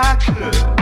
I could.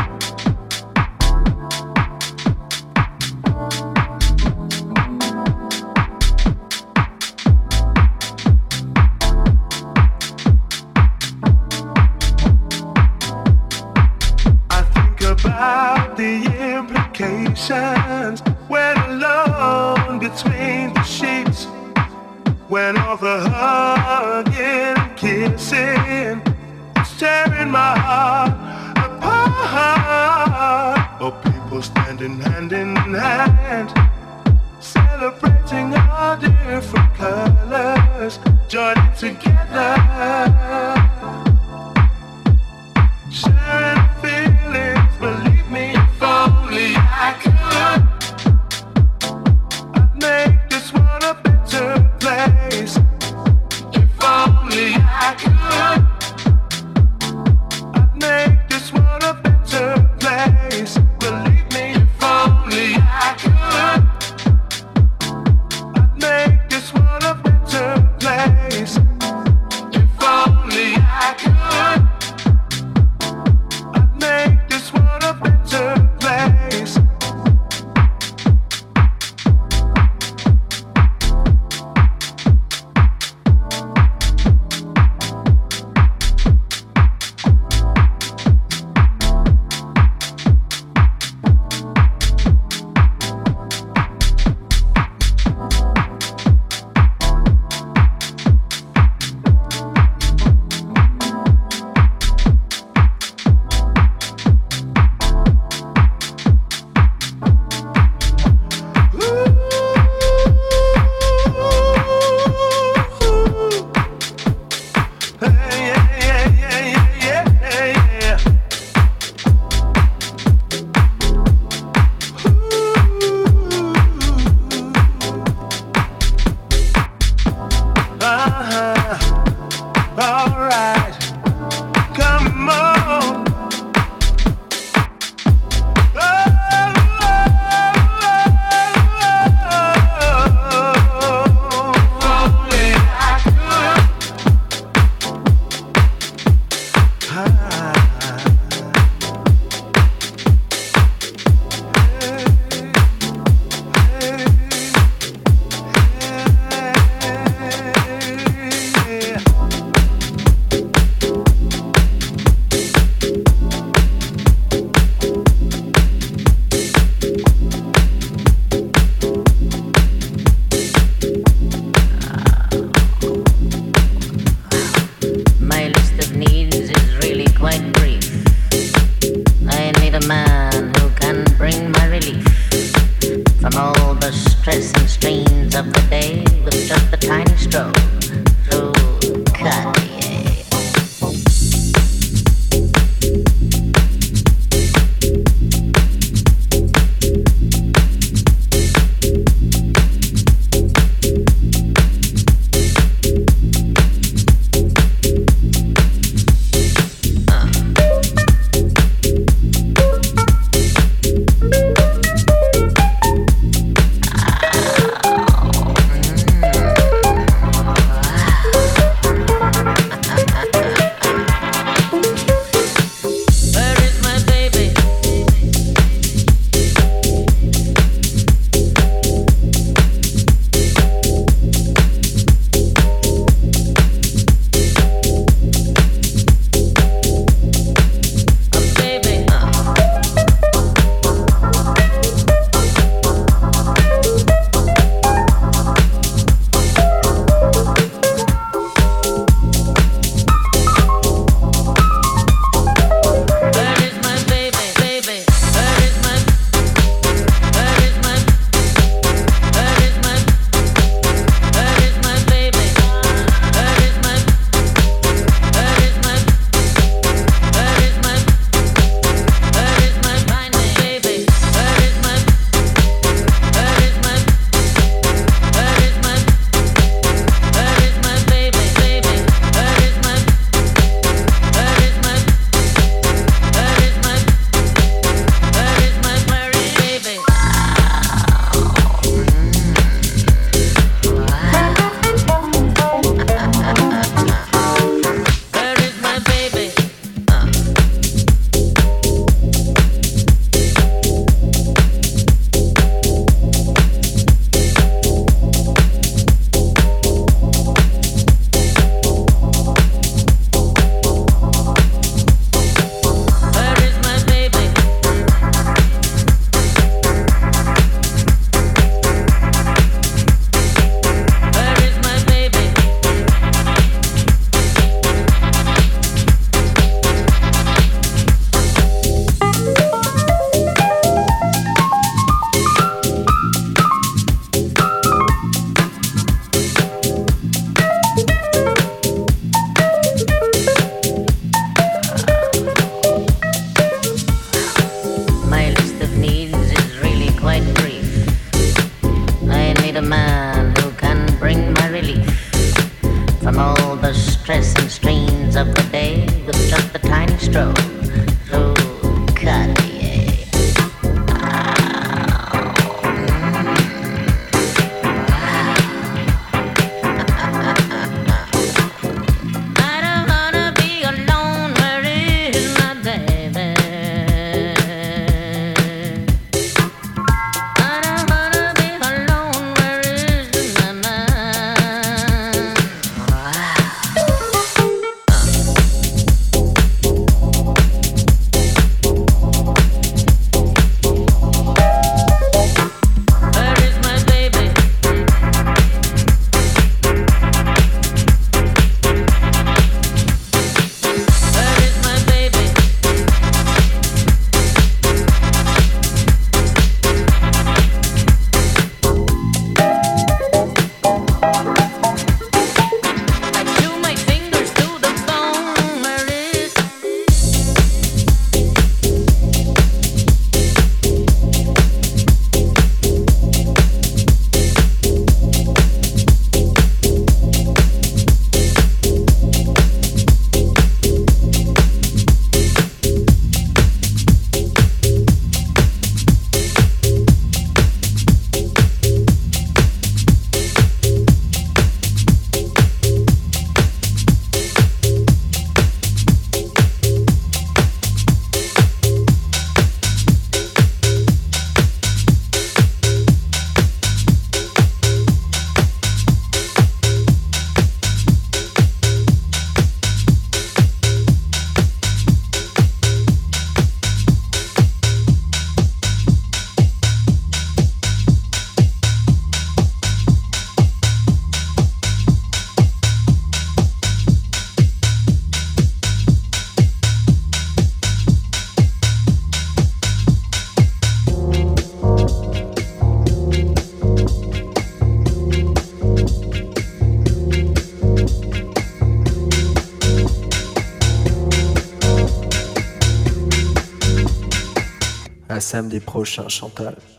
Samedi prochain, Chantal. Chantal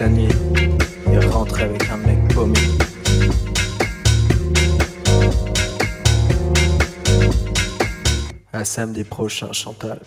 la nuit et rentrer avec un mec paumé. À samedi prochain, Chantal.